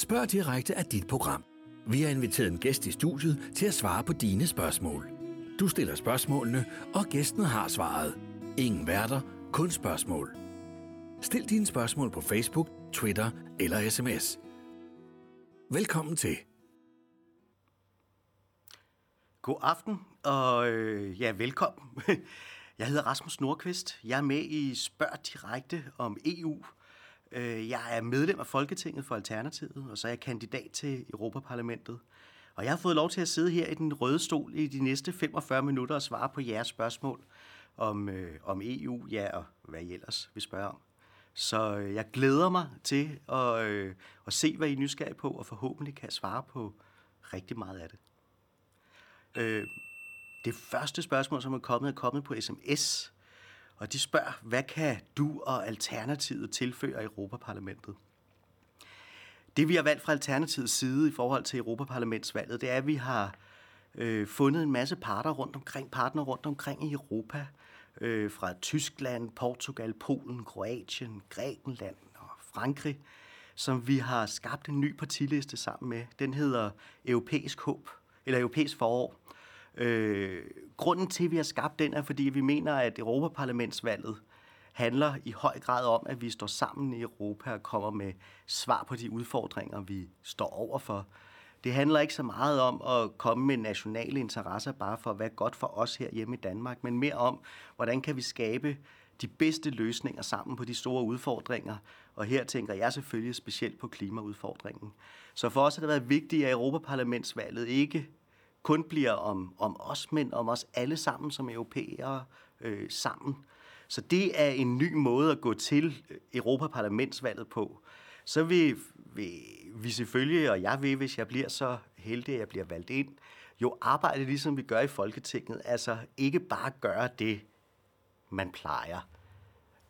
Spørg direkte af dit program. Vi har inviteret en gæst i studiet til at svare på dine spørgsmål. Du stiller spørgsmålene, og gæsten har svaret. Ingen værter, kun spørgsmål. Stil dine spørgsmål på Facebook, Twitter eller sms. Velkommen til. God aften, og øh, ja, velkommen. Jeg hedder Rasmus Nordqvist. Jeg er med i Spørg Direkte om EU. Øh, jeg er medlem af Folketinget for Alternativet, og så er jeg kandidat til Europaparlamentet. Og jeg har fået lov til at sidde her i den røde stol i de næste 45 minutter og svare på jeres spørgsmål om, øh, om EU, ja, og hvad I ellers vil spørge om. Så øh, jeg glæder mig til at, øh, at se, hvad I er nysgerrige på, og forhåbentlig kan jeg svare på rigtig meget af det. Øh, det første spørgsmål, som er kommet, er kommet på sms, og de spørger, hvad kan du og Alternativet tilføre Europaparlamentet? Det vi har valgt fra Alternativets side i forhold til Europaparlamentsvalget, det er, at vi har øh, fundet en masse parter rundt omkring, partner rundt omkring i Europa, øh, fra Tyskland, Portugal, Polen, Kroatien, Grækenland og Frankrig, som vi har skabt en ny partiliste sammen med. Den hedder Europæisk Håb, eller Europæisk Forår. Øh, grunden til, at vi har skabt den, er, fordi vi mener, at Europaparlamentsvalget handler i høj grad om, at vi står sammen i Europa og kommer med svar på de udfordringer, vi står overfor. Det handler ikke så meget om at komme med nationale interesser bare for hvad godt for os her hjemme i Danmark, men mere om, hvordan kan vi skabe de bedste løsninger sammen på de store udfordringer. Og her tænker jeg selvfølgelig specielt på klimaudfordringen. Så for os har det været vigtigt, at Europaparlamentsvalget ikke kun bliver om, om os, men om os alle sammen som europæere øh, sammen. Så det er en ny måde at gå til øh, Europaparlamentsvalget på. Så vil, vil vi selvfølgelig, og jeg vil, hvis jeg bliver så heldig, at jeg bliver valgt ind, jo arbejde ligesom vi gør i Folketinget. Altså ikke bare gøre det, man plejer.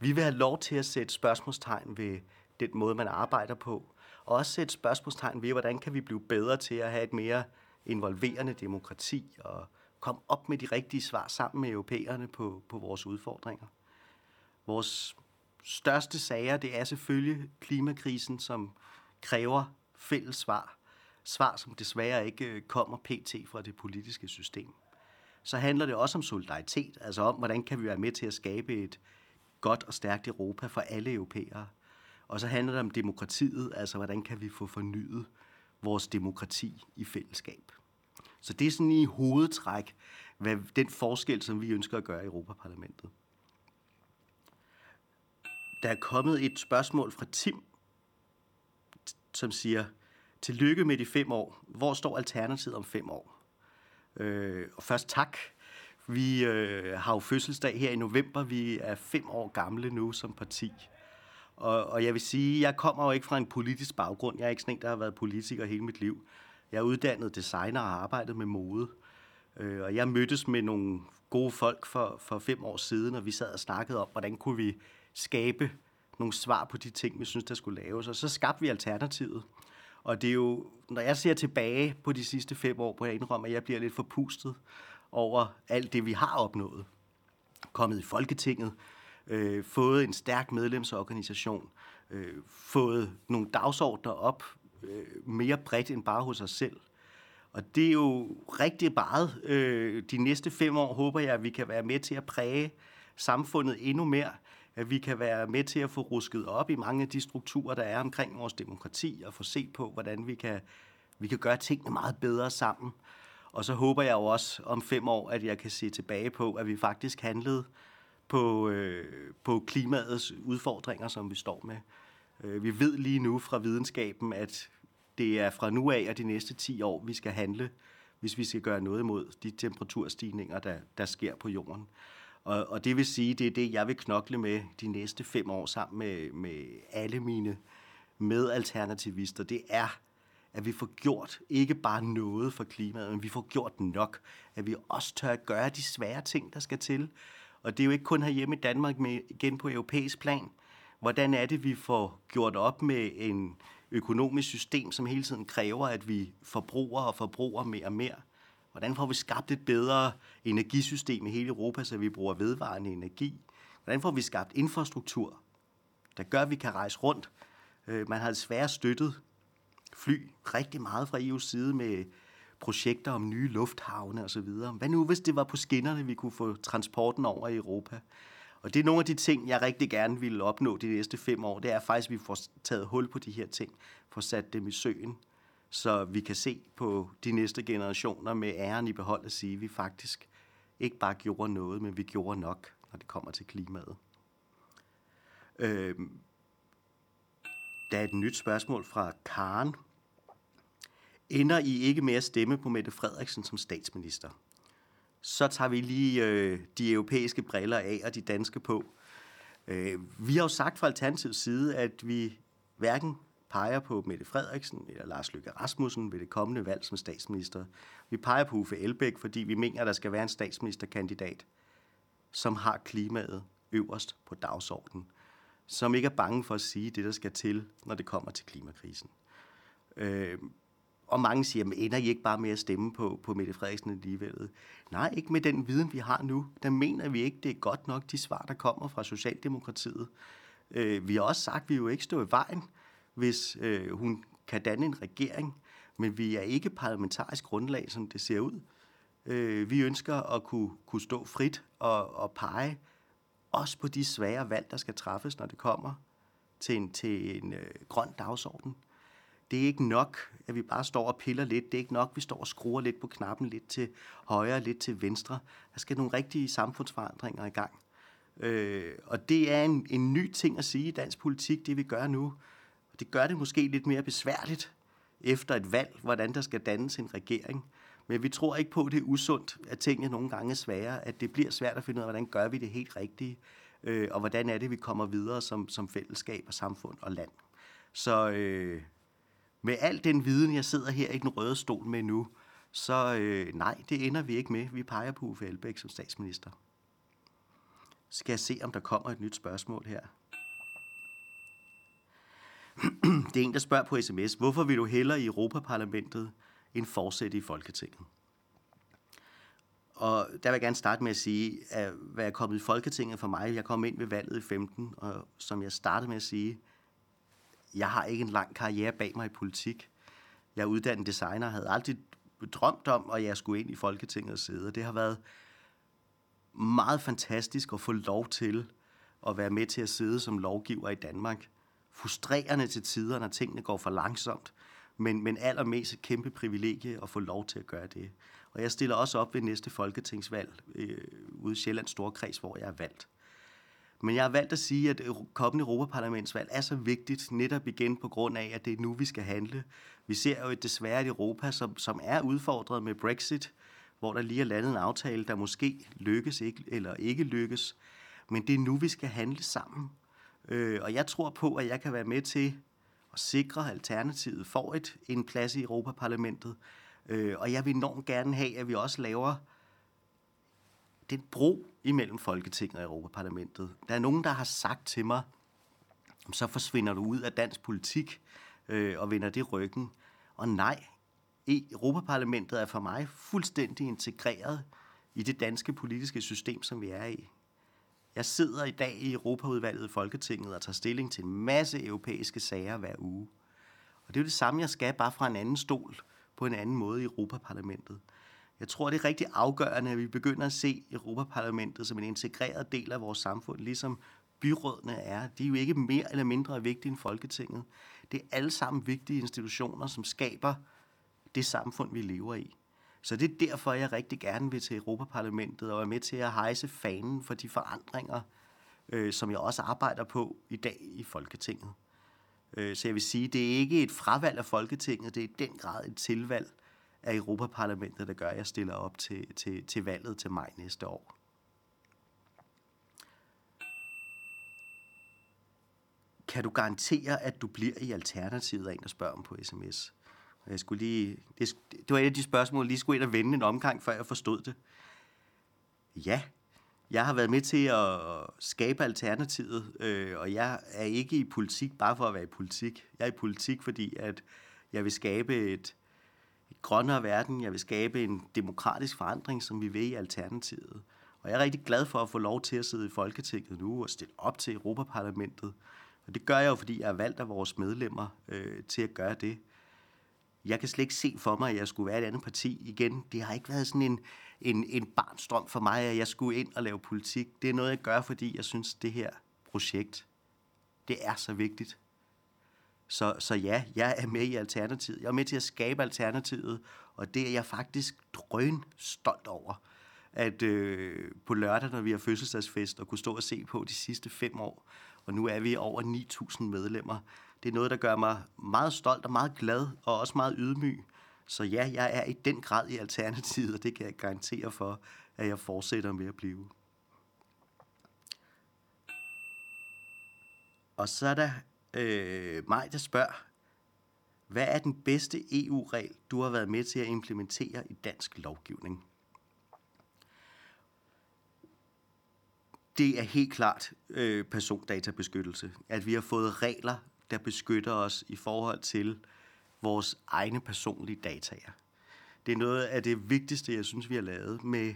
Vi vil have lov til at sætte spørgsmålstegn ved den måde, man arbejder på. Og også sætte spørgsmålstegn ved, hvordan kan vi blive bedre til at have et mere involverende demokrati og komme op med de rigtige svar sammen med europæerne på, på vores udfordringer. Vores største sager, det er selvfølgelig klimakrisen, som kræver fælles svar. Svar, som desværre ikke øh, kommer pt. fra det politiske system. Så handler det også om solidaritet, altså om, hvordan kan vi være med til at skabe et godt og stærkt Europa for alle europæere. Og så handler det om demokratiet, altså hvordan kan vi få fornyet vores demokrati i fællesskab. Så det er sådan i hovedtræk hvad, den forskel, som vi ønsker at gøre i Europaparlamentet. Der er kommet et spørgsmål fra Tim, som siger, tillykke med de fem år. Hvor står Alternativet om fem år? Øh, og først tak. Vi øh, har jo fødselsdag her i november. Vi er fem år gamle nu som parti. Og, og jeg vil sige, jeg kommer jo ikke fra en politisk baggrund. Jeg er ikke sådan en, der har været politiker hele mit liv. Jeg er uddannet designer og har arbejdet med mode. Øh, og jeg mødtes med nogle gode folk for, for fem år siden, og vi sad og snakkede om, hvordan kunne vi skabe nogle svar på de ting, vi synes, der skulle laves. Og så skabte vi alternativet. Og det er jo, når jeg ser tilbage på de sidste fem år, på jeg indrømme, at jeg bliver lidt forpustet over alt det, vi har opnået. Kommet i Folketinget, øh, fået en stærk medlemsorganisation, øh, fået nogle dagsordner op øh, mere bredt end bare hos os selv. Og det er jo rigtig meget. Øh, de næste fem år håber jeg, at vi kan være med til at præge samfundet endnu mere. At vi kan være med til at få rusket op i mange af de strukturer, der er omkring vores demokrati, og få set på, hvordan vi kan, vi kan gøre tingene meget bedre sammen. Og så håber jeg jo også om fem år, at jeg kan se tilbage på, at vi faktisk handlede på, øh, på klimaets udfordringer, som vi står med. Øh, vi ved lige nu fra videnskaben, at det er fra nu af og de næste 10 år, vi skal handle, hvis vi skal gøre noget imod de temperaturstigninger, der, der sker på jorden. Og, og det vil sige, det er det, jeg vil knokle med de næste fem år sammen med, med alle mine medalternativister. Det er, at vi får gjort ikke bare noget for klimaet, men vi får gjort nok. At vi også tør at gøre de svære ting, der skal til. Og det er jo ikke kun herhjemme i Danmark, men igen på europæisk plan. Hvordan er det, vi får gjort op med en økonomisk system, som hele tiden kræver, at vi forbruger og forbruger mere og mere? Hvordan får vi skabt et bedre energisystem i hele Europa, så vi bruger vedvarende energi? Hvordan får vi skabt infrastruktur, der gør, at vi kan rejse rundt? Øh, man har desværre støttet fly rigtig meget fra EU's side med projekter om nye lufthavne osv. Hvad nu, hvis det var på skinnerne, vi kunne få transporten over i Europa? Og det er nogle af de ting, jeg rigtig gerne vil opnå de næste fem år. Det er faktisk, at vi får taget hul på de her ting, får sat dem i søen, så vi kan se på de næste generationer med æren i behold at sige, at vi faktisk ikke bare gjorde noget, men vi gjorde nok, når det kommer til klimaet. Øh, der er et nyt spørgsmål fra Karen. Ender I ikke med at stemme på Mette Frederiksen som statsminister? Så tager vi lige øh, de europæiske briller af og de danske på. Øh, vi har jo sagt fra Alternativets side, at vi hverken peger på Mette Frederiksen eller Lars Løkke Rasmussen ved det kommende valg som statsminister. Vi peger på Uffe Elbæk, fordi vi mener, at der skal være en statsministerkandidat, som har klimaet øverst på dagsordenen som ikke er bange for at sige det, der skal til, når det kommer til klimakrisen. Øh, og mange siger, men ender I ikke bare med at stemme på, på Mette Frederiksen alligevel? Nej, ikke med den viden, vi har nu. Der mener vi ikke, det er godt nok de svar, der kommer fra Socialdemokratiet. Øh, vi har også sagt, at vi jo ikke står i vejen, hvis øh, hun kan danne en regering, men vi er ikke parlamentarisk grundlag, som det ser ud. Øh, vi ønsker at kunne, kunne stå frit og, og pege også på de svære valg, der skal træffes, når det kommer til en, til en øh, grøn dagsorden. Det er ikke nok, at vi bare står og piller lidt. Det er ikke nok, at vi står og skruer lidt på knappen, lidt til højre, lidt til venstre. Der skal nogle rigtige samfundsforandringer i gang. Øh, og det er en, en ny ting at sige i dansk politik, det vi gør nu. Det gør det måske lidt mere besværligt efter et valg, hvordan der skal dannes en regering. Men vi tror ikke på, at det er usundt, at tingene nogle gange er svære, at det bliver svært at finde ud af, hvordan gør vi det helt rigtige, øh, og hvordan er det, vi kommer videre som, som fællesskab og samfund og land. Så øh, med al den viden, jeg sidder her i den røde stol med nu, så øh, nej, det ender vi ikke med. Vi peger på Uffe Elbæk som statsminister. Skal jeg se, om der kommer et nyt spørgsmål her. Det er en, der spørger på sms, hvorfor vil du hellere i Europaparlamentet end fortsætte i Folketinget. Og der vil jeg gerne starte med at sige, at hvad er kommet i Folketinget for mig, jeg kom ind ved valget i 15, og som jeg startede med at sige, jeg har ikke en lang karriere bag mig i politik. Jeg er uddannet designer havde aldrig drømt om, at jeg skulle ind i Folketinget og sidde. Og det har været meget fantastisk at få lov til at være med til at sidde som lovgiver i Danmark. Frustrerende til tider, når tingene går for langsomt men, men allermest et kæmpe privilegie at få lov til at gøre det. Og jeg stiller også op ved næste folketingsvalg øh, ude i Sjællands Storkreds, hvor jeg er valgt. Men jeg har valgt at sige, at kommende Europaparlamentsvalg er så vigtigt netop igen på grund af, at det er nu, vi skal handle. Vi ser jo et desværre et Europa, som, som er udfordret med Brexit, hvor der lige er landet en aftale, der måske lykkes ikke, eller ikke lykkes. Men det er nu, vi skal handle sammen. Øh, og jeg tror på, at jeg kan være med til at sikre, at Alternativet får et, en plads i Europaparlamentet. Øh, og jeg vil enormt gerne have, at vi også laver den bro imellem Folketinget og Europaparlamentet. Der er nogen, der har sagt til mig, så forsvinder du ud af dansk politik øh, og vender det ryggen. Og nej, e, Europaparlamentet er for mig fuldstændig integreret i det danske politiske system, som vi er i. Jeg sidder i dag i Europaudvalget i Folketinget og tager stilling til en masse europæiske sager hver uge. Og det er jo det samme, jeg skal, bare fra en anden stol på en anden måde i Europaparlamentet. Jeg tror, det er rigtig afgørende, at vi begynder at se Europaparlamentet som en integreret del af vores samfund, ligesom byrådene er. De er jo ikke mere eller mindre vigtige end Folketinget. Det er alle sammen vigtige institutioner, som skaber det samfund, vi lever i. Så det er derfor, jeg rigtig gerne vil til Europaparlamentet og er med til at hejse fanen for de forandringer, øh, som jeg også arbejder på i dag i Folketinget. Øh, så jeg vil sige, det er ikke et fravalg af Folketinget, det er i den grad et tilvalg af Europaparlamentet, der gør, at jeg stiller op til, til, til valget til maj næste år. Kan du garantere, at du bliver i Alternativet, af en, der spørger om på sms? Jeg skulle lige, det, det var et af de spørgsmål, jeg lige skulle ind og vende en omgang, før jeg forstod det. Ja, jeg har været med til at skabe alternativet, øh, og jeg er ikke i politik bare for at være i politik. Jeg er i politik, fordi at jeg vil skabe et, et grønnere verden, jeg vil skabe en demokratisk forandring, som vi vil i alternativet. Og jeg er rigtig glad for at få lov til at sidde i Folketinget nu og stille op til Europaparlamentet. Og det gør jeg jo, fordi jeg er valgt af vores medlemmer øh, til at gøre det. jeg kan slet ikke se for mig, at jeg skulle være et andet parti igen. Det har ikke været sådan en, en, en barnstrøm for mig, at jeg skulle ind og lave politik. Det er noget, jeg gør, fordi jeg synes, det her projekt, det er så vigtigt. Så, så ja, jeg er med i Alternativet. Jeg er med til at skabe Alternativet, og det er jeg faktisk drøn stolt over. At øh, på lørdag, når vi har fødselsdagsfest, og kunne stå og se på de sidste fem år, og nu er vi over 9.000 medlemmer. Det er noget, der gør mig meget stolt og meget glad, og også meget ydmyg. Så ja, jeg er i den grad i Alternativet, og det kan jeg garantere for, at jeg fortsætter med at blive. Og så er der øh, mig, der spørger, hvad er den bedste EU-regel, du har været med til at implementere i dansk lovgivning? Det er helt klart øh, persondatabeskyttelse, at vi har fået regler, der beskytter os i forhold til vores egne personlige dataer. Det er noget af det vigtigste, jeg synes, vi har lavet med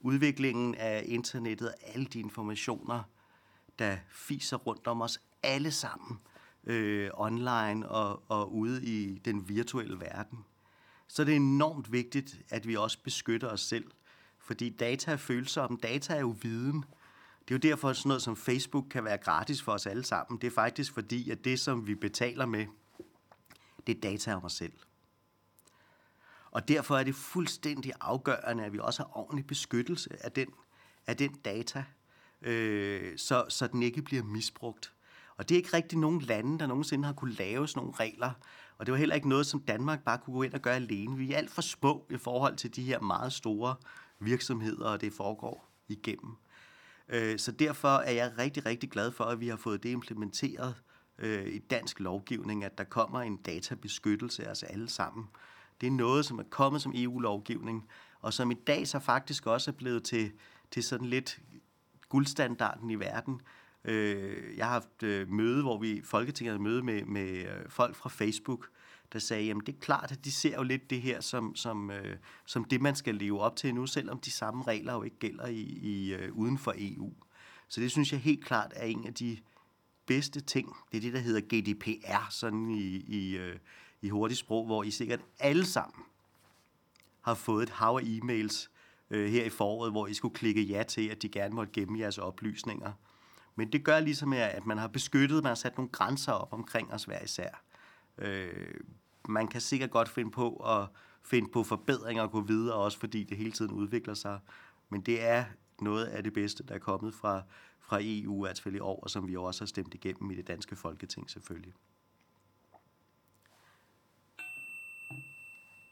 udviklingen af internettet og alle de informationer, der fiser rundt om os alle sammen øh, online og, og ude i den virtuelle verden. Så det er enormt vigtigt, at vi også beskytter os selv. Fordi data er følsomme. Data er jo viden. Det er jo derfor, at sådan noget som Facebook kan være gratis for os alle sammen. Det er faktisk fordi, at det, som vi betaler med, det er data om os selv. Og derfor er det fuldstændig afgørende, at vi også har ordentlig beskyttelse af den, af den data, øh, så, så den ikke bliver misbrugt. Og det er ikke rigtig nogen lande, der nogensinde har kunne lave sådan nogle regler. Og det var heller ikke noget, som Danmark bare kunne gå ind og gøre alene. Vi er alt for små i forhold til de her meget store virksomheder, og det foregår igennem. Øh, så derfor er jeg rigtig, rigtig glad for, at vi har fået det implementeret øh, i dansk lovgivning, at der kommer en databeskyttelse af os alle sammen. Det er noget, som er kommet som EU-lovgivning, og som i dag så faktisk også er blevet til, til sådan lidt guldstandarden i verden. Øh, jeg har haft øh, møde, hvor vi Folketinget havde møde med, med øh, folk fra Facebook, der sagde, jamen det er klart, at de ser jo lidt det her som, som, øh, som det, man skal leve op til nu, selvom de samme regler jo ikke gælder i, i øh, uden for EU. Så det synes jeg helt klart er en af de bedste ting. Det er det, der hedder GDPR, sådan i, i, øh, i hurtigt sprog, hvor I sikkert alle sammen har fået et hav af e-mails øh, her i foråret, hvor I skulle klikke ja til, at de gerne måtte gemme jeres oplysninger. Men det gør ligesom, at man har beskyttet, man har sat nogle grænser op omkring os hver især. Øh, man kan sikkert godt finde på at finde på forbedringer og gå videre, også fordi det hele tiden udvikler sig. Men det er noget af det bedste, der er kommet fra, fra EU, altså i år, som vi også har stemt igennem i det danske folketing selvfølgelig.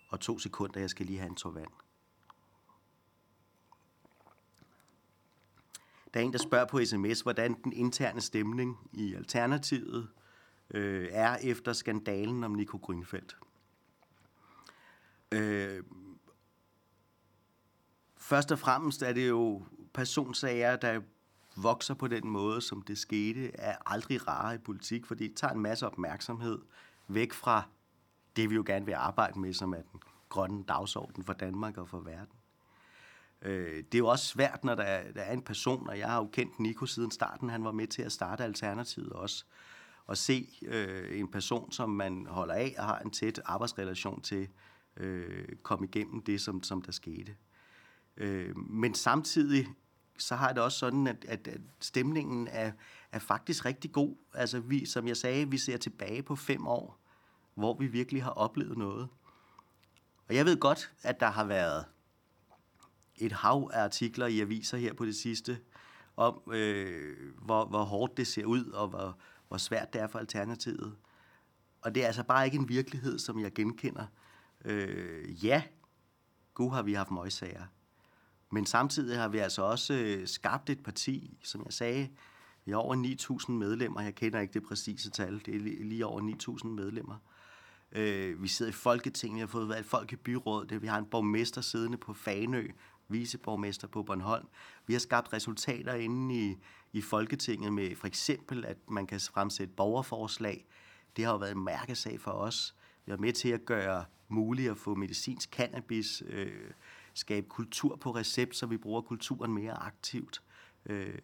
Og to sekunder, jeg skal lige have en tår vand. Der er en, der spørger på sms, hvordan den interne stemning i Alternativet øh, er efter skandalen om Nico Grønfeldt. Øh, først og fremmest er det jo personsager, der vokser på den måde, som det skete, er aldrig rare i politik, fordi det tager en masse opmærksomhed væk fra det, vi jo gerne vil arbejde med, som er den grønne dagsorden for Danmark og for verden. Øh, det er jo også svært, når der er, der er en person, og jeg har jo kendt Nico siden starten, han var med til at starte Alternativet også, at se øh, en person, som man holder af og har en tæt arbejdsrelation til, øh, komme igennem det, som, som der skete. Øh, men samtidig så har det også sådan, at, at, at stemningen er, er faktisk rigtig god. Altså vi, som jeg sagde, vi ser tilbage på fem år, hvor vi virkelig har oplevet noget. Og jeg ved godt, at der har været et hav af artikler i aviser her på det sidste, om øh, hvor, hvor hårdt det ser ud, og hvor, hvor svært det er for Alternativet. Og det er altså bare ikke en virkelighed, som jeg genkender. Øh, ja, gud har vi haft møgssager. Men samtidig har vi altså også øh, skabt et parti, som jeg sagde, vi har over 9.000 medlemmer. Jeg kender ikke det præcise tal. Det er lige over 9.000 medlemmer. Øh, vi sidder i Folketinget, vi har fået valgt folk i byrådet. Vi har en borgmester siddende på Fanø, viceborgmester på Bornholm. Vi har skabt resultater inde i, i Folketinget med for eksempel, at man kan fremsætte borgerforslag. Det har jo været en mærkesag for os. Vi har med til at gøre muligt at få medicinsk cannabis, øh, skabe kultur på recept, så vi bruger kulturen mere aktivt. Øh,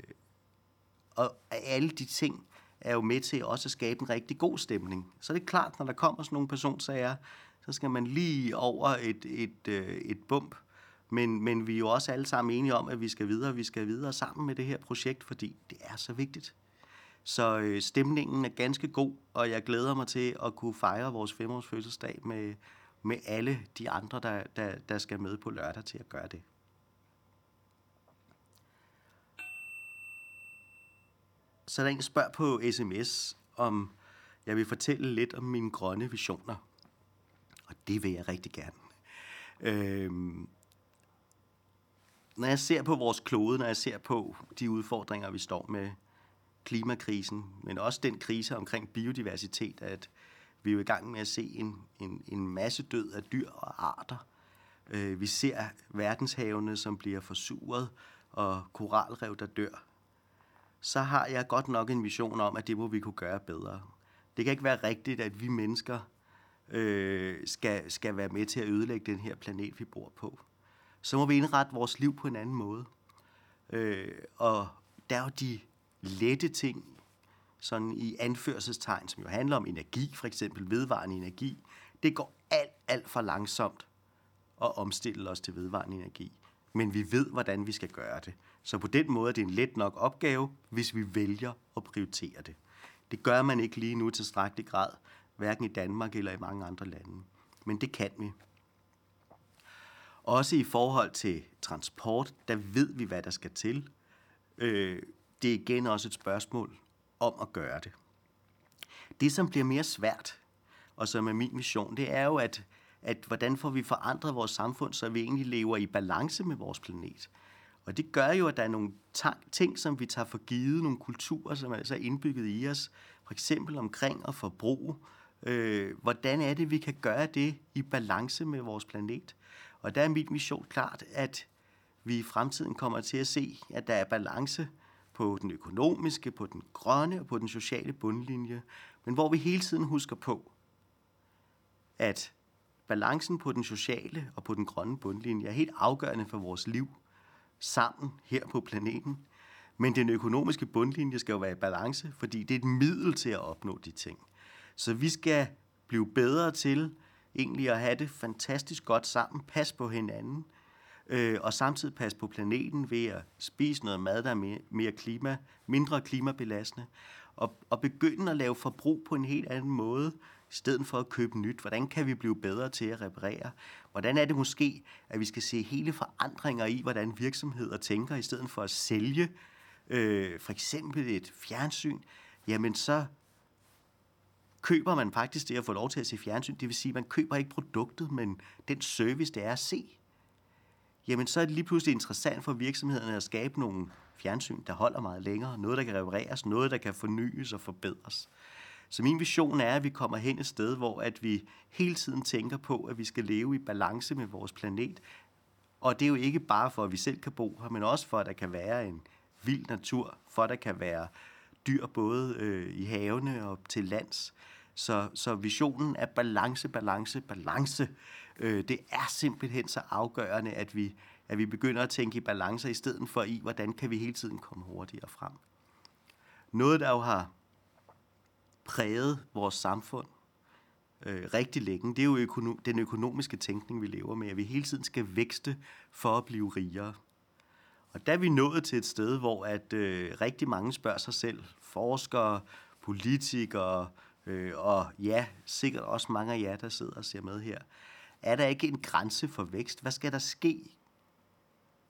og alle de ting er jo med til også at skabe en rigtig god stemning. Så det er klart, når der kommer sådan nogle personsager, så skal man lige over et, et, et, et bump. Men, men vi er jo også alle sammen enige om, at vi skal videre, vi skal videre sammen med det her projekt, fordi det er så vigtigt. Så øh, stemningen er ganske god, og jeg glæder mig til at kunne fejre vores femårs fødselsdag med, med alle de andre, der, der, der skal med på lørdag til at gøre det. Så der er en, spørger på sms, om jeg vil fortælle lidt om mine grønne visioner. Og det vil jeg rigtig gerne. Øhm, når jeg ser på vores klode, når jeg ser på de udfordringer, vi står med, klimakrisen, men også den krise omkring biodiversitet, at vi er jo i gang med at se en, en, en masse død af dyr og arter. Øh, vi ser verdenshavene, som bliver forsuret, og koralrev, der dør. Så har jeg godt nok en vision om, at det må vi kunne gøre bedre. Det kan ikke være rigtigt, at vi mennesker øh, skal, skal være med til at ødelægge den her planet, vi bor på. Så må vi indrette vores liv på en anden måde. Øh, og der er jo de lette ting, sådan i anførselstegn, som jo handler om energi, for eksempel vedvarende energi. Det går alt, alt for langsomt at omstille os til vedvarende energi. Men vi ved, hvordan vi skal gøre det. Så på den måde er det en let nok opgave, hvis vi vælger at prioritere det. Det gør man ikke lige nu til strækkelig grad, hverken i Danmark eller i mange andre lande. Men det kan vi. Også i forhold til transport, der ved vi, hvad der skal til. Øh, det er igen også et spørgsmål om at gøre det. Det, som bliver mere svært, og som er min mission, det er jo, at, at hvordan får vi forandret vores samfund, så vi egentlig lever i balance med vores planet. Og det gør jo, at der er nogle ting, som vi tager for givet, nogle kulturer, som er altså indbygget i os, for eksempel omkring at forbruge. Øh, hvordan er det, vi kan gøre det i balance med vores planet? Og der er mit mission klart, at vi i fremtiden kommer til at se, at der er balance på den økonomiske, på den grønne og på den sociale bundlinje, men hvor vi hele tiden husker på, at balancen på den sociale og på den grønne bundlinje er helt afgørende for vores liv sammen her på planeten. Men den økonomiske bundlinje skal jo være i balance, fordi det er et middel til at opnå de ting. Så vi skal blive bedre til egentlig at have det fantastisk godt sammen, pas på hinanden, øh, og samtidig passe på planeten ved at spise noget mad, der er mere, mere klima, mindre klimabelastende, og, og begynde at lave forbrug på en helt anden måde, i stedet for at købe nyt. Hvordan kan vi blive bedre til at reparere? Hvordan er det måske, at vi skal se hele forandringer i, hvordan virksomheder tænker, i stedet for at sælge øh, for eksempel et fjernsyn, jamen så køber man faktisk det at få lov til at se fjernsyn. Det vil sige, at man køber ikke produktet, men den service, det er at se jamen så er det lige pludselig interessant for virksomhederne at skabe nogle fjernsyn, der holder meget længere, noget, der kan repareres, noget, der kan fornyes og forbedres. Så min vision er, at vi kommer hen et sted, hvor at vi hele tiden tænker på, at vi skal leve i balance med vores planet. Og det er jo ikke bare for, at vi selv kan bo her, men også for, at der kan være en vild natur, for at der kan være dyr både øh, i havene og til lands. Så, så visionen er balance, balance, balance. Øh, det er simpelthen så afgørende, at vi, at vi begynder at tænke i balancer i stedet for i, hvordan kan vi hele tiden komme hurtigere frem. Noget, der jo har præget vores samfund øh, rigtig længe, det er jo økono- den økonomiske tænkning, vi lever med, at vi hele tiden skal vækste for at blive rigere. Og der er vi nået til et sted, hvor at øh, rigtig mange spørger sig selv, forskere, politikere, øh, og ja, sikkert også mange af jer, der sidder og ser med her, er der ikke en grænse for vækst? Hvad skal der ske,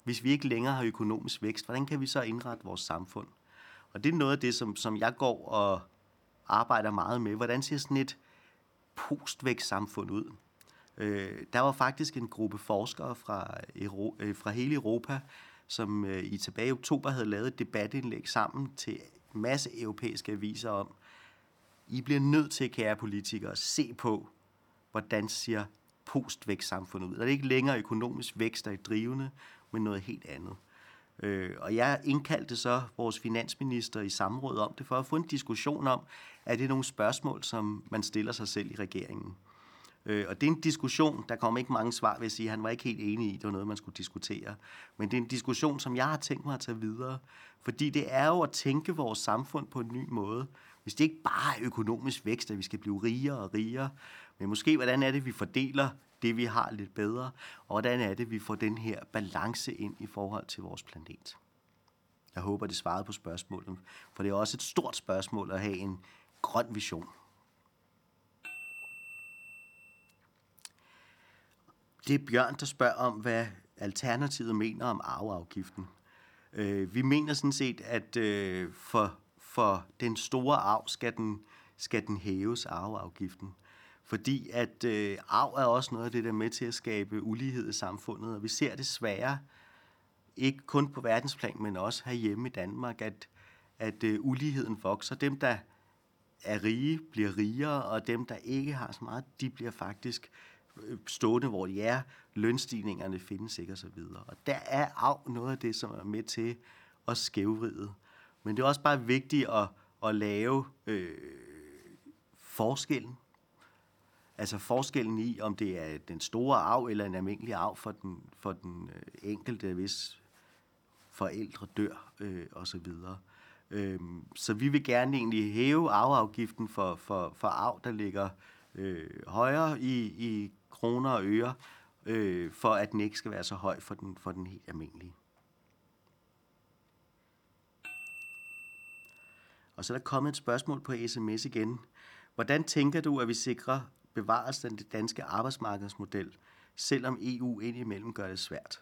hvis vi ikke længere har økonomisk vækst? Hvordan kan vi så indrette vores samfund? Og det er noget af det, som, som jeg går og arbejder meget med. Hvordan ser sådan et postvækstsamfund ud? Øh, der var faktisk en gruppe forskere fra, Euro, øh, fra hele Europa, som øh, i tilbage i oktober havde lavet et debatindlæg sammen til en masse europæiske aviser om, i bliver nødt til, kære politikere, at se på, hvordan ser postvækstsamfundet ud. Der er ikke længere økonomisk vækst, der er drivende, men noget helt andet. Øh, og jeg indkaldte så vores finansminister i samråd om det, for at få en diskussion om, er det nogle spørgsmål, som man stiller sig selv i regeringen. Øh, og det er en diskussion, der kommer ikke mange svar, vil jeg sige. Han var ikke helt enig i, det var noget, man skulle diskutere. Men det er en diskussion, som jeg har tænkt mig at tage videre. Fordi det er jo at tænke vores samfund på en ny måde. Hvis det ikke bare er økonomisk vækst, at vi skal blive rigere og rigere, Men måske, hvordan er det, vi fordeler det, vi har lidt bedre, og hvordan er det, vi får den her balance ind i forhold til vores planet. Jeg håber, det svarede på spørgsmålet, for det er også et stort spørgsmål at have en grøn vision. Det er Bjørn, der spørger om, hvad Alternativet mener om arveafgiften. Øh, vi mener sådan set, at øh, for, for den store arv skal den, skal den hæves arveafgiften. Fordi at øh, arv er også noget af det, der er med til at skabe ulighed i samfundet, og vi ser desværre, ikke kun på verdensplan, men også herhjemme i Danmark, at, at øh, uligheden vokser. Dem, der er rige, bliver rigere, og dem, der ikke har så meget, de bliver faktisk øh, stående, hvor de er. Lønstigningerne findes ikke, og så videre. Og der er arv noget af det, som er med til at skævvride. Men det er også bare vigtigt at, at lave øh, forskellen Altså forskellen i, om det er den store arv eller en almindelig arv for den, for den øh, enkelte, hvis forældre dør øh, osv. Øhm, så vi vil gerne egentlig hæve arveafgiften for, for, for arv, der ligger øh, højere i, i kroner og øre, øh, for at den ikke skal være så høj for den, for den helt almindelige. Og så er der kommet et spørgsmål på sms igen. Hvordan tænker du, at vi sikrer bevares den danske arbejdsmarkedsmodel, selvom EU indimellem gør det svært.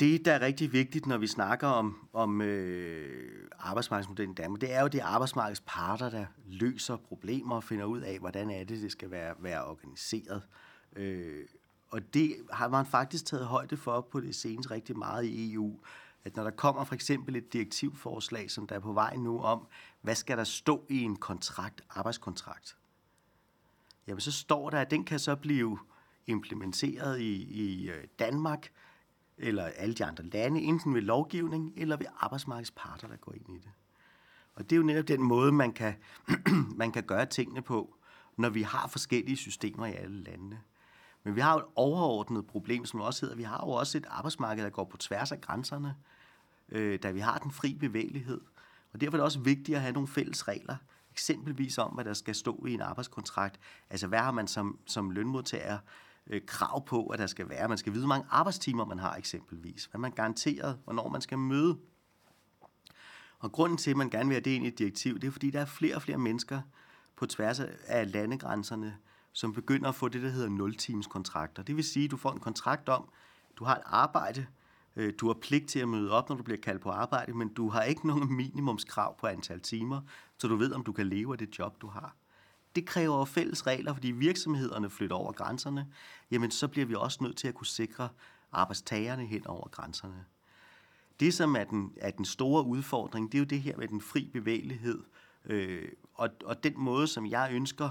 Det, der er rigtig vigtigt, når vi snakker om, om øh, arbejdsmarkedsmodellen i Danmark, det er jo de arbejdsmarkedsparter, der løser problemer og finder ud af, hvordan er det, det skal være, være organiseret. Øh, og det har man faktisk taget højde for på det seneste rigtig meget i EU at når der kommer for eksempel et direktivforslag, som der er på vej nu om, hvad skal der stå i en kontrakt, arbejdskontrakt, jamen så står der, at den kan så blive implementeret i, i øh, Danmark, eller alle de andre lande, enten ved lovgivning, eller ved arbejdsmarkedsparter, der går ind i det. Og det er jo netop den måde, man kan, man kan gøre tingene på, når vi har forskellige systemer i alle landene. Men vi har jo et overordnet problem, som også hedder, vi har jo også et arbejdsmarked, der går på tværs af grænserne, øh, da vi har den fri bevægelighed. Og derfor er det også vigtigt at have nogle fælles regler, eksempelvis om, hvad der skal stå i en arbejdskontrakt. Altså, hvad har man som, som lønmodtager øh, krav på, at der skal være? Man skal vide, hvor mange arbejdstimer man har eksempelvis. Hvad man garanteret, hvornår man skal møde. Og grunden til, at man gerne vil have det ind i et direktiv, det er, fordi der er flere og flere mennesker på tværs af landegrænserne, som begynder at få det, der hedder 0 kontrakter. Det vil sige, at du får en kontrakt om, du har et arbejde, Øh, du har pligt til at møde op, når du bliver kaldt på arbejde, men du har ikke nogen minimumskrav på antal timer, så du ved, om du kan leve af det job, du har. Det kræver fælles regler, fordi virksomhederne flytter over grænserne, jamen så bliver vi også nødt til at kunne sikre arbejdstagerne hen over grænserne. Det, som er den, er den store udfordring, det er jo det her med den fri bevægelighed, øh, og, og den måde, som jeg ønsker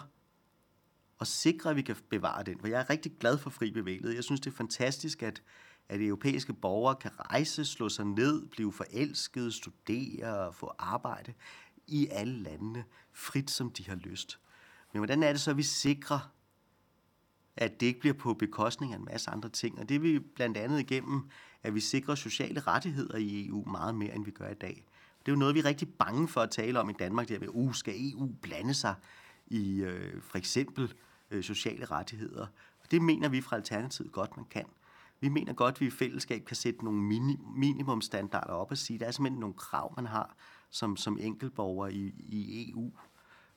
at sikre, at vi kan bevare den. For jeg er rigtig glad for fri bevægelighed. Jeg synes, det er fantastisk, at, at europæiske borgere kan rejse, slå sig ned, blive forelskede, studere og få arbejde i alle landene, frit som de har lyst. Men hvordan er det så, at vi sikrer, at det ikke bliver på bekostning af en masse andre ting? Og det er vi blandt andet igennem, at vi sikrer sociale rettigheder i EU meget mere, end vi gør i dag. Det er jo noget, vi er rigtig bange for at tale om i Danmark, der med, uh, skal EU blande sig i øh, for eksempel øh, sociale rettigheder. Og det mener vi fra Alternativet godt, man kan. Vi mener godt, at vi i fællesskab kan sætte nogle mini, minimumstandarder op og sige, at der er simpelthen nogle krav, man har som, som enkeltborger i, i EU.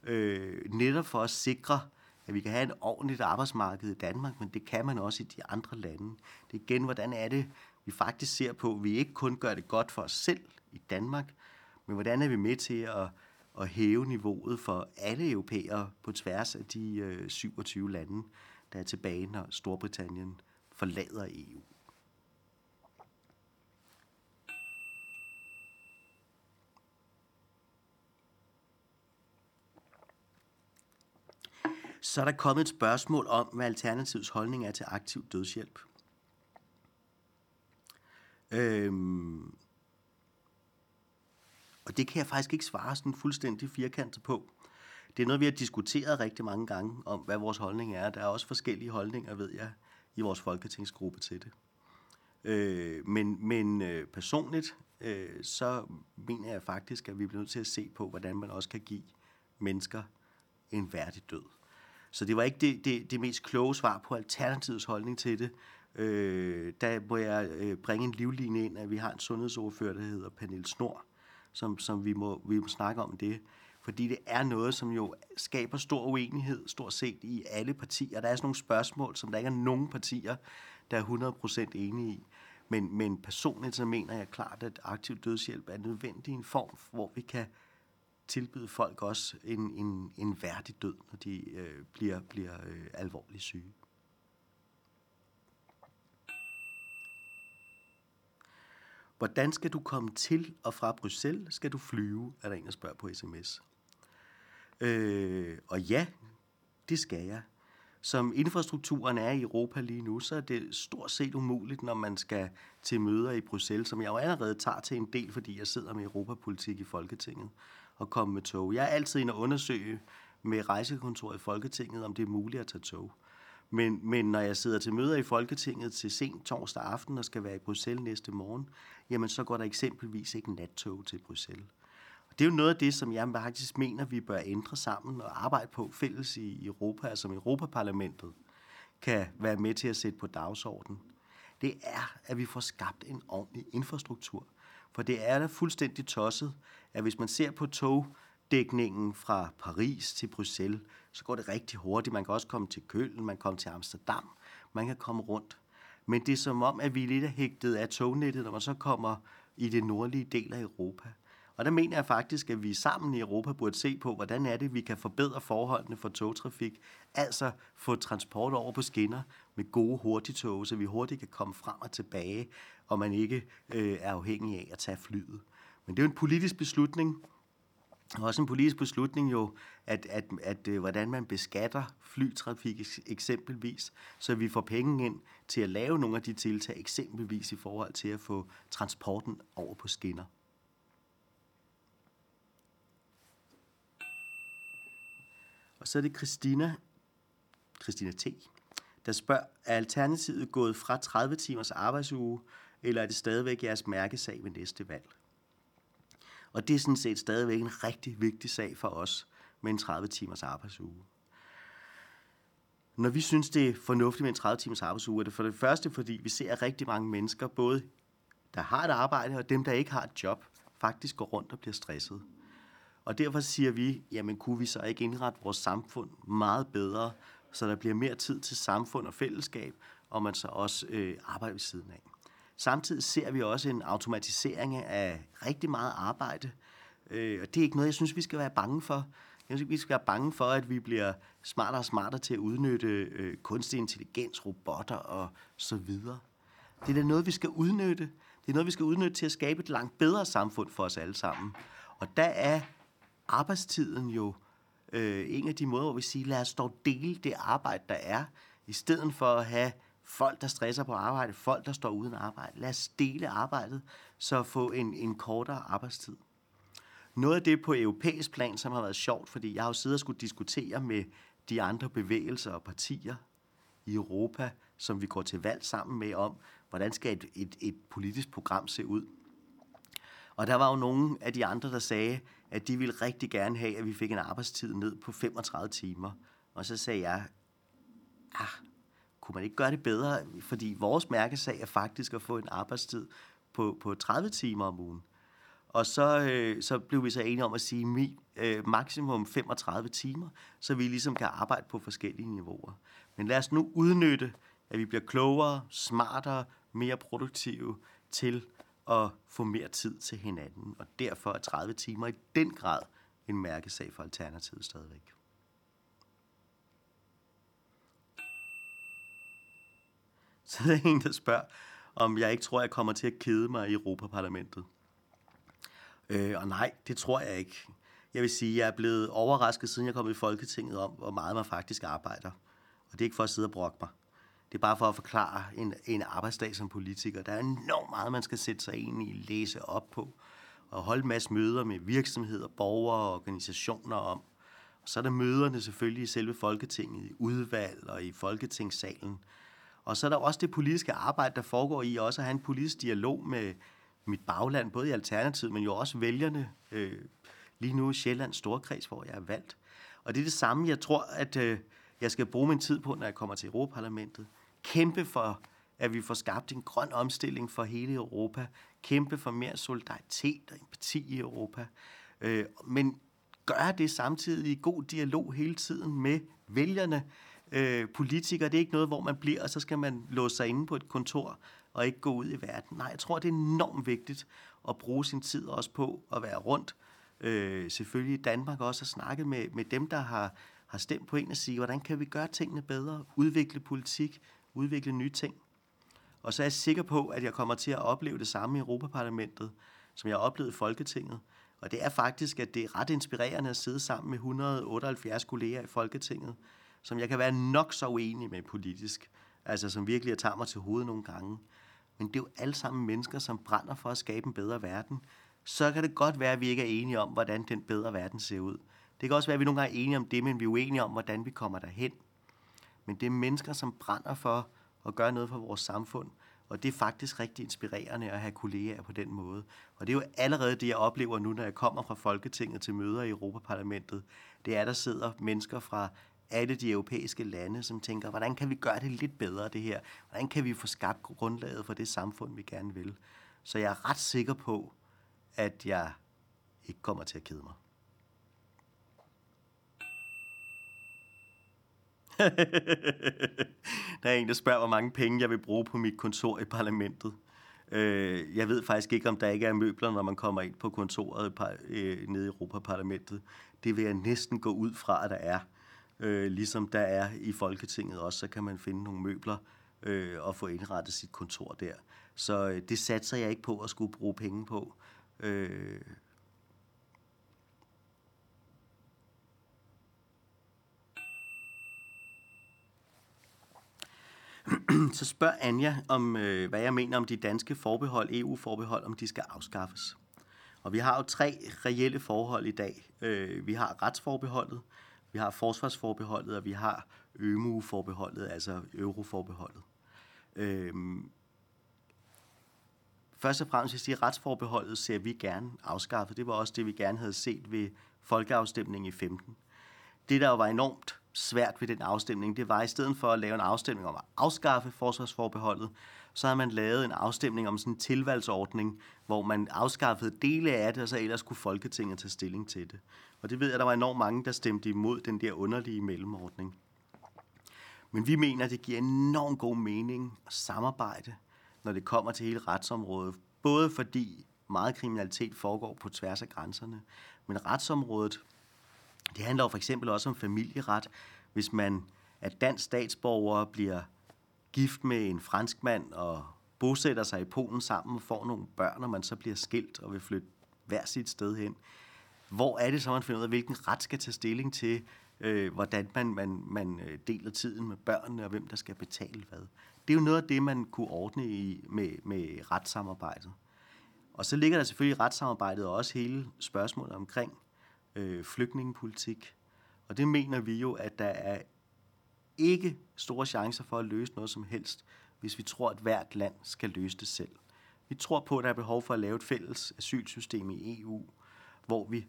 Øh, netop for at sikre, at vi kan have et ordentligt arbejdsmarked i Danmark, men det kan man også i de andre lande. Det er igen, hvordan er det, vi faktisk ser på, at vi ikke kun gør det godt for os selv i Danmark, men hvordan er vi med til at at hæve niveauet for alle europæere på tværs af de øh, 27 lande, der er tilbage, når Storbritannien forlader EU. Så er der kommet et spørgsmål om, hvad Alternativets holdning er til aktiv dødshjælp. Øhm, og det kan jeg faktisk ikke svare sådan fuldstændig firkantet på. Det er noget, vi har diskuteret rigtig mange gange, om hvad vores holdning er. Der er også forskellige holdninger, ved jeg, i vores folketingsgruppe til det. Øh, men men øh, personligt, øh, så mener jeg faktisk, at vi bliver nødt til at se på, hvordan man også kan give mennesker, en værdig død. Så det var ikke det, det, det mest kloge svar på Alternativets holdning til det. Øh, der må jeg øh, bringe en livline ind, at vi har en sundhedsordfører, der hedder Pernille Snor, som, som vi, må, vi må snakke om det. Fordi det er noget, som jo skaber stor uenighed, stort set i alle partier. Der er sådan nogle spørgsmål, som der ikke er nogen partier, der er 100% enige i. Men, men personligt så mener jeg klart, at aktiv dødshjælp er nødvendig i en form, hvor vi kan tilbyde folk også en, en, en værdig død, når de øh, bliver, bliver øh, alvorligt syge. Hvordan skal du komme til og fra Bruxelles? Skal du flyve, er der en, der spørger på sms. Øh, og ja, det skal jeg. Som infrastrukturen er i Europa lige nu, så er det stort set umuligt, når man skal til møder i Bruxelles, som jeg jo allerede tager til en del, fordi jeg sidder med europapolitik i Folketinget og komme med tog. Jeg er altid inde og undersøge med rejsekontoret i Folketinget, om det er muligt at tage tog. Men, men når jeg sidder til møder i Folketinget til sent torsdag aften og skal være i Bruxelles næste morgen, jamen så går der eksempelvis ikke nattog til Bruxelles. Det er jo noget af det, som jeg faktisk mener, vi bør ændre sammen og arbejde på fælles i Europa, altså som Europaparlamentet kan være med til at sætte på dagsordenen. Det er, at vi får skabt en ordentlig infrastruktur. For det er da fuldstændig tosset, at hvis man ser på togdækningen fra Paris til Bruxelles, så går det rigtig hurtigt. Man kan også komme til Køln, man kan komme til Amsterdam, man kan komme rundt. Men det er som om, at vi er lidt hægtet af tognettet, når man så kommer i det nordlige del af Europa. Og der mener jeg faktisk, at vi sammen i Europa burde se på, hvordan er det, vi kan forbedre forholdene for togtrafik, altså få transport over på skinner med gode hurtigtog, så vi hurtigt kan komme frem og tilbage, og man ikke øh, er afhængig af at tage flyet. Men det er jo en politisk beslutning, og også en politisk beslutning jo, at, at, at, at hvordan man beskatter flytrafik eksempelvis, så vi får penge ind til at lave nogle af de tiltag, eksempelvis i forhold til at få transporten over på skinner. Og så er det Christina, Christina T., der spørger, er Alternativet gået fra 30 timers arbejdsuge, eller er det stadigvæk jeres mærkesag ved næste valg? Og det er sådan set stadigvæk en rigtig vigtig sag for os med en 30 timers arbejdsuge. Når vi synes, det er fornuftigt med en 30 timers arbejdsuge, er det for det første, fordi vi ser rigtig mange mennesker, både der har et arbejde og dem, der ikke har et job, faktisk går rundt og bliver stresset. Og derfor siger vi, jamen kunne vi så ikke indrette vores samfund meget bedre, så der bliver mere tid til samfund og fællesskab, og man så også øh, arbejder ved siden af. Samtidig ser vi også en automatisering af rigtig meget arbejde, øh, og det er ikke noget, jeg synes, vi skal være bange for. Jeg synes, vi skal være bange for, at vi bliver smartere og smartere til at udnytte øh, kunstig intelligens, robotter og så videre. Det er da noget, vi skal udnytte. Det er noget, vi skal udnytte til at skabe et langt bedre samfund for os alle sammen. Og der er arbejdstiden jo øh, en af de måder, hvor vi siger, lad os dog dele det arbejde, der er, i stedet for at have folk, der stresser på arbejde, folk, der står uden arbejde. Lad os dele arbejdet, så få en, en kortere arbejdstid. Noget af det på europæisk plan, som har været sjovt, fordi jeg har jo siddet og skulle diskutere med de andre bevægelser og partier i Europa, som vi går til valg sammen med om, hvordan skal et, et, et politisk program se ud. Og der var jo nogle af de andre, der sagde, at de ville rigtig gerne have, at vi fik en arbejdstid ned på 35 timer. Og så sagde jeg, ah, kunne man ikke gøre det bedre? Fordi vores mærkesag er faktisk at få en arbejdstid på, på 30 timer om ugen. Og så, øh, så blev vi så enige om at sige mi, øh, maksimum 35 timer, så vi ligesom kan arbejde på forskellige niveauer. Men lad os nu udnytte, at vi bliver klogere, smartere, mere produktive til at få mere tid til hinanden. Og derfor er 30 timer i den grad en mærkesag for Alternativet stadigvæk. Så der er en, der spørger, om jeg ikke tror, jeg kommer til at kede mig i Europaparlamentet. Øh, og nej, det tror jeg ikke. Jeg vil sige, at jeg er blevet overrasket, siden jeg kom i Folketinget, om, hvor meget man faktisk arbejder. Og det er ikke for at sidde og brokke mig. Det er bare for at forklare en, en arbejdsdag som politiker. Der er enormt meget, man skal sætte sig ind i, læse op på, og holde en masse møder med virksomheder, borgere og organisationer om. Og så er der møderne selvfølgelig i selve Folketinget, i udvalg og i Folketingssalen. Og så er der også det politiske arbejde, der foregår i også at have en politisk dialog med mit bagland, både i Alternativet, men jo også vælgerne. Øh, lige nu i Sjællands Storkreds, hvor jeg er valgt. Og det er det samme, jeg tror, at øh, jeg skal bruge min tid på, når jeg kommer til Europaparlamentet. Kæmpe for, at vi får skabt en grøn omstilling for hele Europa. Kæmpe for mere solidaritet og empati i Europa. Øh, men gøre det samtidig i god dialog hele tiden med vælgerne. Øh, politikere, det er ikke noget, hvor man bliver, og så skal man låse sig inde på et kontor og ikke gå ud i verden. Nej, jeg tror, det er enormt vigtigt at bruge sin tid også på at være rundt. Øh, selvfølgelig i Danmark også at snakke med, med dem, der har, har stemt på en og sige, hvordan kan vi gøre tingene bedre, udvikle politik, udvikle nye ting. Og så er jeg sikker på, at jeg kommer til at opleve det samme i Europaparlamentet, som jeg har oplevet i Folketinget. Og det er faktisk, at det er ret inspirerende at sidde sammen med 178 kolleger i Folketinget, som jeg kan være nok så uenig med politisk, altså som virkelig tager mig til hovedet nogle gange. Men det er jo alle sammen mennesker, som brænder for at skabe en bedre verden. Så kan det godt være, at vi ikke er enige om, hvordan den bedre verden ser ud. Det kan også være, at vi nogle gange er enige om det, men vi er uenige om, hvordan vi kommer derhen. Men det er mennesker, som brænder for at gøre noget for vores samfund, og det er faktisk rigtig inspirerende at have kolleger på den måde. Og det er jo allerede det, jeg oplever nu, når jeg kommer fra Folketinget til møder i Europaparlamentet. Det er, der sidder mennesker fra alle de europæiske lande, som tænker, hvordan kan vi gøre det lidt bedre, det her? Hvordan kan vi få skabt grundlaget for det samfund, vi gerne vil? Så jeg er ret sikker på, at jeg ikke kommer til at kede mig. Der er en, der spørger, hvor mange penge jeg vil bruge på mit kontor i parlamentet. Øh, jeg ved faktisk ikke, om der ikke er møbler, når man kommer ind på kontoret øh, øh, nede i Europaparlamentet. Det vil jeg næsten gå ud fra, at der er. Øh, ligesom der er i Folketinget også, så kan man finde nogle møbler øh, og få indrettet sit kontor der. Så øh, det satser jeg ikke på at skulle bruge penge på. Øh, så spørger Anja om, øh, hvad jeg mener om de danske forbehold, EU-forbehold, om de skal afskaffes. Og vi har jo tre reelle forhold i dag. Øh, vi har retsforbeholdet, vi har forsvarsforbeholdet, og vi har ØMU-forbeholdet, altså euroforbeholdet. Øh, først og fremmest vil jeg sige, at retsforbeholdet ser vi gerne afskaffet. Det var også det, vi gerne havde set ved folkeafstemningen i 15. Det, der jo var enormt svært ved den afstemning, det var i stedet for at lave en afstemning om at afskaffe forsvarsforbeholdet, så har man lavet en afstemning om sådan en tilvalgsordning, hvor man afskaffede dele af det, og så ellers kunne Folketinget tage stilling til det. Og det ved jeg, der var enormt mange, der stemte imod den der underlige mellemordning. Men vi mener, at det giver enormt god mening at samarbejde, når det kommer til hele retsområdet. Både fordi meget kriminalitet foregår på tværs af grænserne, men retsområdet det handler jo for eksempel også om familieret. Hvis man er dansk statsborger, bliver gift med en fransk mand og bosætter sig i Polen sammen og får nogle børn, og man så bliver skilt og vil flytte hver sit sted hen. Hvor er det så, man finder ud af, hvilken ret skal tage stilling til, øh, hvordan man, man, man øh, deler tiden med børnene, og hvem der skal betale hvad. Det er jo noget af det, man kunne ordne i, med, med retssamarbejdet. Og så ligger der selvfølgelig i retssamarbejdet også hele spørgsmålet omkring øh, flygtningepolitik. Og det mener vi jo, at der er ikke store chancer for at løse noget som helst, hvis vi tror, at hvert land skal løse det selv. Vi tror på, at der er behov for at lave et fælles asylsystem i EU, hvor vi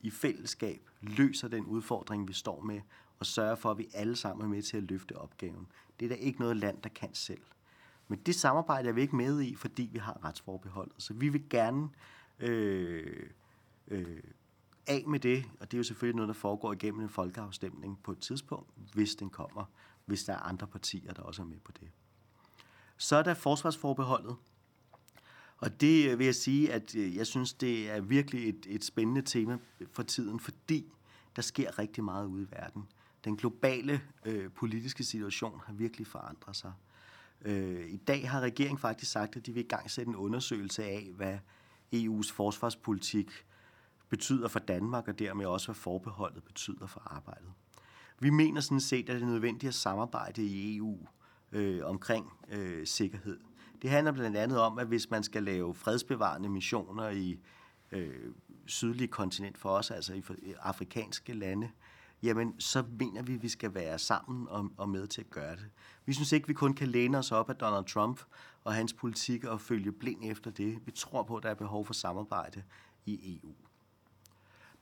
i fællesskab løser den udfordring, vi står med, og sørger for, at vi alle sammen er med til at løfte opgaven. Det er der ikke noget land, der kan selv. Men det samarbejde er vi ikke med i, fordi vi har retsforbeholdet. Så vi vil gerne øh, øh, af med det, og det er jo selvfølgelig noget, der foregår igennem en folkeafstemning på et tidspunkt, hvis den kommer, hvis der er andre partier, der også er med på det. Så er der forsvarsforbeholdet, og det øh, vil jeg sige, at øh, jeg synes, det er virkelig et, et spændende tema for tiden, fordi der sker rigtig meget ude i verden. Den globale øh, politiske situation har virkelig forandret sig. Øh, I dag har regeringen faktisk sagt, at de vil i gang sætte en undersøgelse af, hvad EU's forsvarspolitik betyder for Danmark, og dermed også, hvad forbeholdet betyder for arbejdet. Vi mener sådan set, at det er nødvendigt at samarbejde i EU øh, omkring øh, sikkerhed. Det handler blandt andet om, at hvis man skal lave fredsbevarende missioner i øh, sydlige kontinent for os, altså i afrikanske lande, jamen så mener vi, at vi skal være sammen og, og med til at gøre det. Vi synes ikke, vi kun kan læne os op af Donald Trump og hans politik og følge blind efter det. Vi tror på, at der er behov for samarbejde i EU.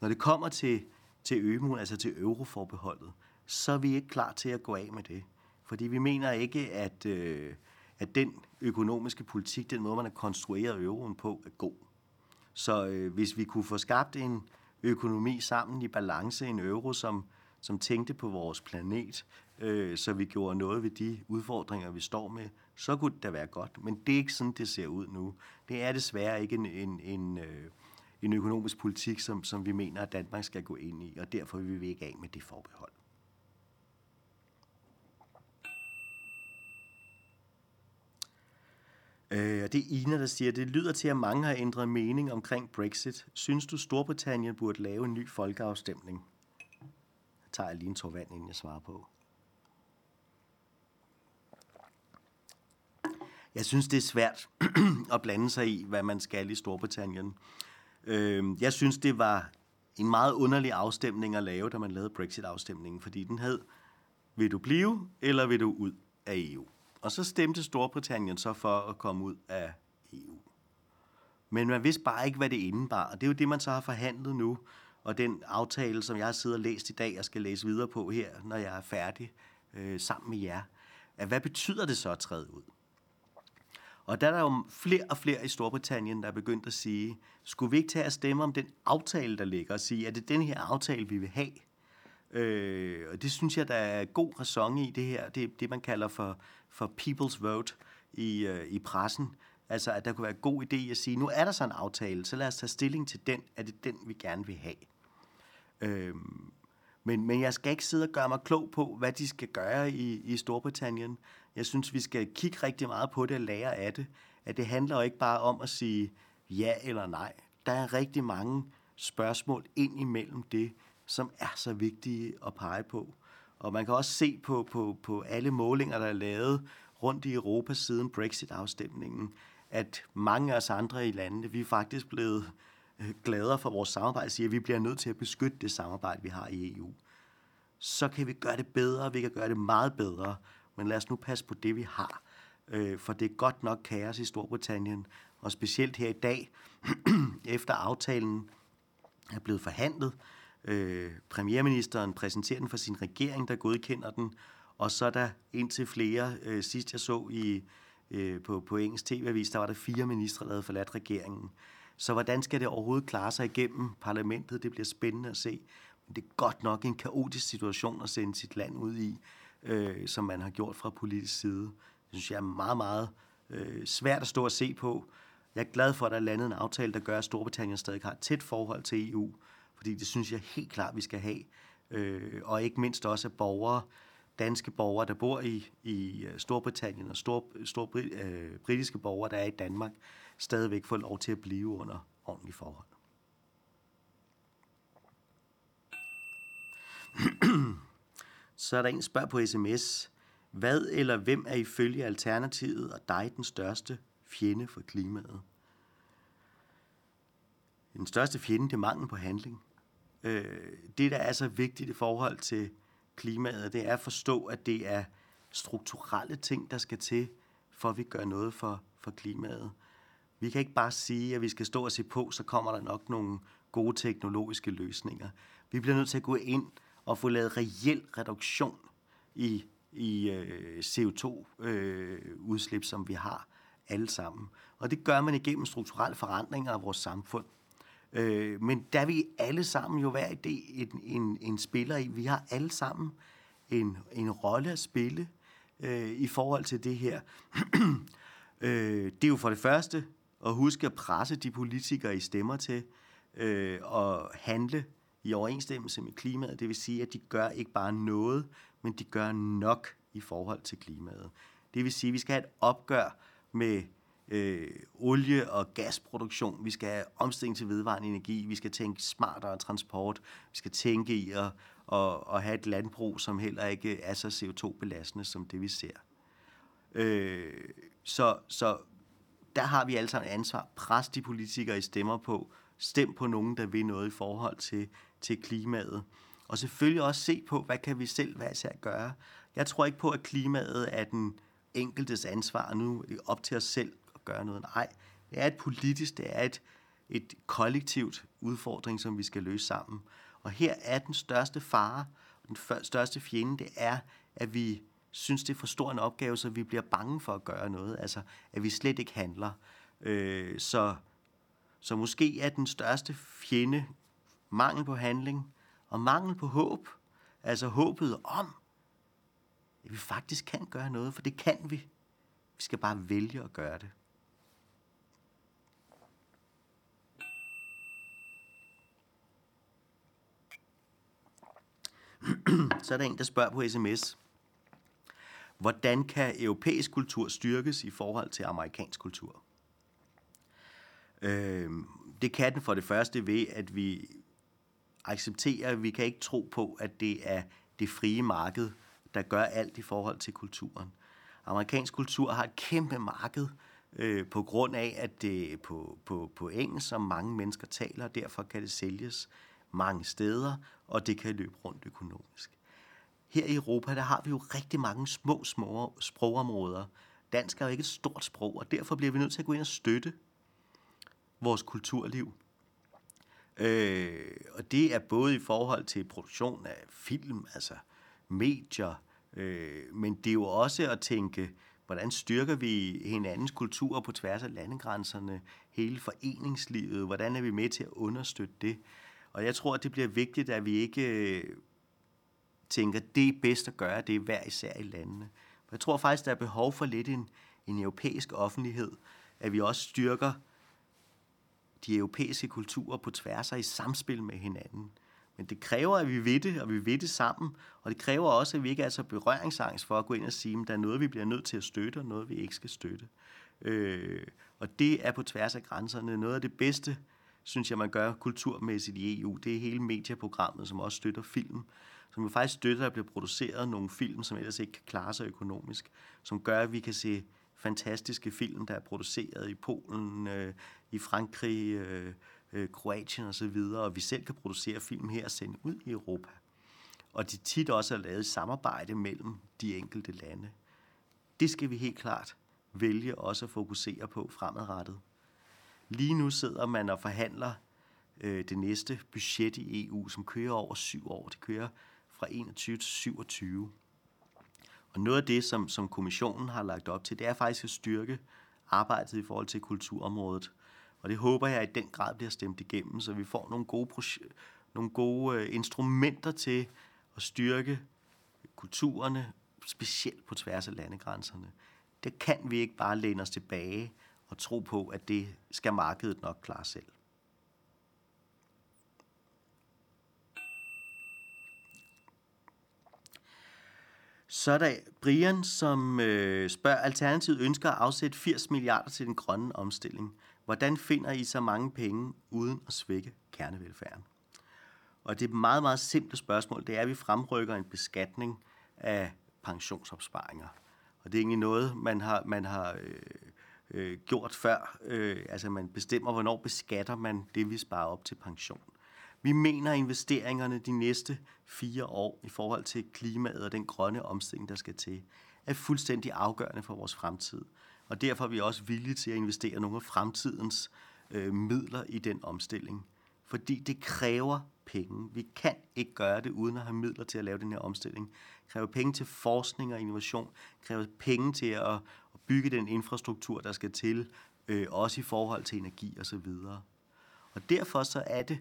Når det kommer til, til ømuen, altså til euroforbeholdet, så er vi ikke klar til at gå af med det. Fordi vi mener ikke, at, øh, at den økonomiske politik, den måde, man har konstrueret euroen på, er god. Så øh, hvis vi kunne få skabt en økonomi sammen i balance, en euro, som, som tænkte på vores planet, øh, så vi gjorde noget ved de udfordringer, vi står med, så kunne det da være godt. Men det er ikke sådan, det ser ud nu. Det er desværre ikke en, en, en, øh, en økonomisk politik, som, som vi mener, at Danmark skal gå ind i, og derfor vil vi ikke af med det forbehold. Øh, og det er Ina, der siger, det lyder til, at mange har ændret mening omkring Brexit. Synes du, Storbritannien burde lave en ny folkeafstemning? Jeg tager lige en tår vand, inden jeg svarer på. Jeg synes, det er svært at blande sig i, hvad man skal i Storbritannien. Øh, jeg synes, det var en meget underlig afstemning at lave, da man lavede Brexit-afstemningen, fordi den hed, vil du blive, eller vil du ud af EU? Og så stemte Storbritannien så for at komme ud af EU. Men man vidste bare ikke, hvad det indebar, og det er jo det, man så har forhandlet nu, og den aftale, som jeg har siddet og læst i dag, og skal læse videre på her, når jeg er færdig øh, sammen med jer. At hvad betyder det så at træde ud? Og der er der jo flere og flere i Storbritannien, der er begyndt at sige, skulle vi ikke tage at stemme om den aftale, der ligger, og sige, er det den her aftale, vi vil have? Øh, og det synes jeg, der er god ræson i det her. Det er det, man kalder for, for people's vote i, øh, i pressen. Altså, at der kunne være en god idé at sige, nu er der så en aftale, så lad os tage stilling til den. Er det den, vi gerne vil have? Øh, men, men jeg skal ikke sidde og gøre mig klog på, hvad de skal gøre i, i Storbritannien. Jeg synes, vi skal kigge rigtig meget på det og lære af det. At det handler jo ikke bare om at sige ja eller nej. Der er rigtig mange spørgsmål ind imellem det, som er så vigtige at pege på. Og man kan også se på, på, på alle målinger, der er lavet rundt i Europa siden Brexit-afstemningen, at mange af os andre i landene, vi er faktisk blevet øh, gladere for vores samarbejde, siger, at vi bliver nødt til at beskytte det samarbejde, vi har i EU. Så kan vi gøre det bedre, vi kan gøre det meget bedre, men lad os nu passe på det, vi har. Øh, for det er godt nok kaos i Storbritannien, og specielt her i dag, efter aftalen er blevet forhandlet, øh, premierministeren præsenterer den for sin regering, der godkender den, og så er der indtil flere, øh, sidst jeg så i, øh, på, på engelsk tv-avis, der var der fire ministre, der havde forladt regeringen. Så hvordan skal det overhovedet klare sig igennem parlamentet? Det bliver spændende at se. Men det er godt nok en kaotisk situation at sende sit land ud i, øh, som man har gjort fra politisk side. Det synes jeg er meget, meget øh, svært at stå og se på. Jeg er glad for, at der er landet en aftale, der gør, at Storbritannien stadig har et tæt forhold til EU, fordi det synes jeg helt klart, vi skal have. Øh, og ikke mindst også, at borgere, danske borgere, der bor i, i øh, Storbritannien, og stor, stor øh, britiske borgere, der er i Danmark, stadigvæk får lov til at blive under ordentlige forhold. Så er der en spørg på sms. Hvad eller hvem er ifølge Alternativet og dig den største fjende for klimaet? Den største fjende, det er mangel på handling. Øh, det, der er så vigtigt i forhold til klimaet, det er at forstå, at det er strukturelle ting, der skal til, for at vi gør noget for, for klimaet. Vi kan ikke bare sige, at vi skal stå og se på, så kommer der nok nogle gode teknologiske løsninger. Vi bliver nødt til at gå ind og få lavet reel reduktion i, i øh, CO2-udslip, øh, som vi har alle sammen. Og det gør man igennem strukturelle forandringer af vores samfund. Øh, men der er vi alle sammen jo hver det en, en, en spiller i. Vi har alle sammen en, en rolle at spille øh, i forhold til det her. øh, det er jo for det første at huske at presse de politikere, I stemmer til, øh, og handle i overensstemmelse med klimaet. Det vil sige, at de gør ikke bare noget, men de gør nok i forhold til klimaet. Det vil sige, at vi skal have et opgør med øh, olie- og gasproduktion. Vi skal have omstilling til vedvarende energi. Vi skal tænke smartere transport. Vi skal tænke i at, at, at have et landbrug, som heller ikke er så CO2-belastende som det, vi ser. Øh, så, så der har vi alle sammen ansvar. Pres de politikere, I stemmer på. Stem på nogen, der vil noget i forhold til, til klimaet. Og selvfølgelig også se på, hvad kan vi selv hver især gøre. Jeg tror ikke på, at klimaet er den enkeltes ansvar, nu er op til os selv at gøre noget. Nej, det er et politisk, det er et, et kollektivt udfordring, som vi skal løse sammen. Og her er den største fare, og den største fjende, det er, at vi synes, det er for stor en opgave, så vi bliver bange for at gøre noget. Altså, at vi slet ikke handler. Øh, så, så måske er den største fjende mangel på handling og mangel på håb. Altså håbet om, at vi faktisk kan gøre noget, for det kan vi. Vi skal bare vælge at gøre det. Så er der en, der spørger på sms, hvordan kan europæisk kultur styrkes i forhold til amerikansk kultur? Øh, det kan den for det første ved, at vi accepterer, at vi kan ikke tro på, at det er det frie marked, der gør alt i forhold til kulturen. Amerikansk kultur har et kæmpe marked øh, på grund af, at det er på, på, på engelsk, som mange mennesker taler, og derfor kan det sælges mange steder, og det kan løbe rundt økonomisk. Her i Europa, der har vi jo rigtig mange små, små sprogområder. Dansk er jo ikke et stort sprog, og derfor bliver vi nødt til at gå ind og støtte vores kulturliv. Øh, og det er både i forhold til produktion af film, altså medier, øh, men det er jo også at tænke, hvordan styrker vi hinandens kultur på tværs af landegrænserne, hele foreningslivet, hvordan er vi med til at understøtte det? Og jeg tror, at det bliver vigtigt, at vi ikke øh, tænker, at det er bedst at gøre det hver især i landene. Jeg tror faktisk, der er behov for lidt en, en europæisk offentlighed, at vi også styrker de europæiske kulturer på tværs og i samspil med hinanden. Men det kræver, at vi ved det, og vi ved det sammen. Og det kræver også, at vi ikke er så berøringsangst for at gå ind og sige, at der er noget, vi bliver nødt til at støtte, og noget, vi ikke skal støtte. Øh, og det er på tværs af grænserne. Noget af det bedste, synes jeg, man gør kulturmæssigt i EU, det er hele medieprogrammet, som også støtter film. Som jo faktisk støtter, at der bliver produceret nogle film, som ellers ikke kan klare sig økonomisk. Som gør, at vi kan se fantastiske film, der er produceret i Polen, øh, i Frankrig, øh, øh, Kroatien osv., og, og vi selv kan producere film her og sende ud i Europa. Og de tit også er lavet i samarbejde mellem de enkelte lande. Det skal vi helt klart vælge også at fokusere på fremadrettet. Lige nu sidder man og forhandler øh, det næste budget i EU, som kører over syv år. Det kører fra 21 til 27. Og noget af det, som, som kommissionen har lagt op til, det er faktisk at styrke arbejdet i forhold til kulturområdet. Og det håber jeg i den grad bliver stemt igennem, så vi får nogle gode, nogle gode øh, instrumenter til at styrke kulturerne, specielt på tværs af landegrænserne. Det kan vi ikke bare læne os tilbage og tro på, at det skal markedet nok klare selv. Så er der Brian, som øh, spørger, Alternativet ønsker at afsætte 80 milliarder til den grønne omstilling. Hvordan finder I så mange penge uden at svække kernevelfærden? Og det er et meget, meget simpelt spørgsmål. Det er, at vi fremrykker en beskatning af pensionsopsparinger. Og det er egentlig noget, man har, man har øh, øh, gjort før. Øh, altså man bestemmer, hvornår beskatter man det, vi sparer op til pension. Vi mener, at investeringerne de næste fire år i forhold til klimaet og den grønne omstilling, der skal til, er fuldstændig afgørende for vores fremtid. Og derfor er vi også villige til at investere nogle af fremtidens øh, midler i den omstilling. Fordi det kræver penge. Vi kan ikke gøre det uden at have midler til at lave den her omstilling. Det kræver penge til forskning og innovation. Det kræver penge til at, at bygge den infrastruktur, der skal til, øh, også i forhold til energi osv. Og derfor så er det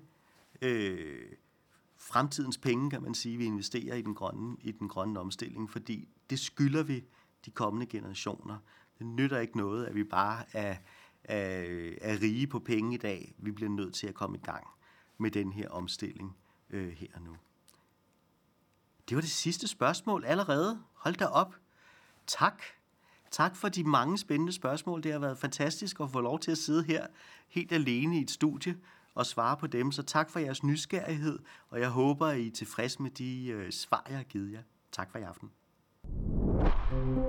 øh, fremtidens penge, kan man sige, vi investerer i den, grønne, i den grønne omstilling, fordi det skylder vi de kommende generationer. Det nytter ikke noget, at vi bare er, er, er rige på penge i dag. Vi bliver nødt til at komme i gang med den her omstilling øh, her og nu. Det var det sidste spørgsmål allerede. Hold da op. Tak. Tak for de mange spændende spørgsmål. Det har været fantastisk at få lov til at sidde her helt alene i et studie og svare på dem. Så tak for jeres nysgerrighed, og jeg håber, I er tilfredse med de øh, svar, jeg har givet jer. Tak for i aften. thank you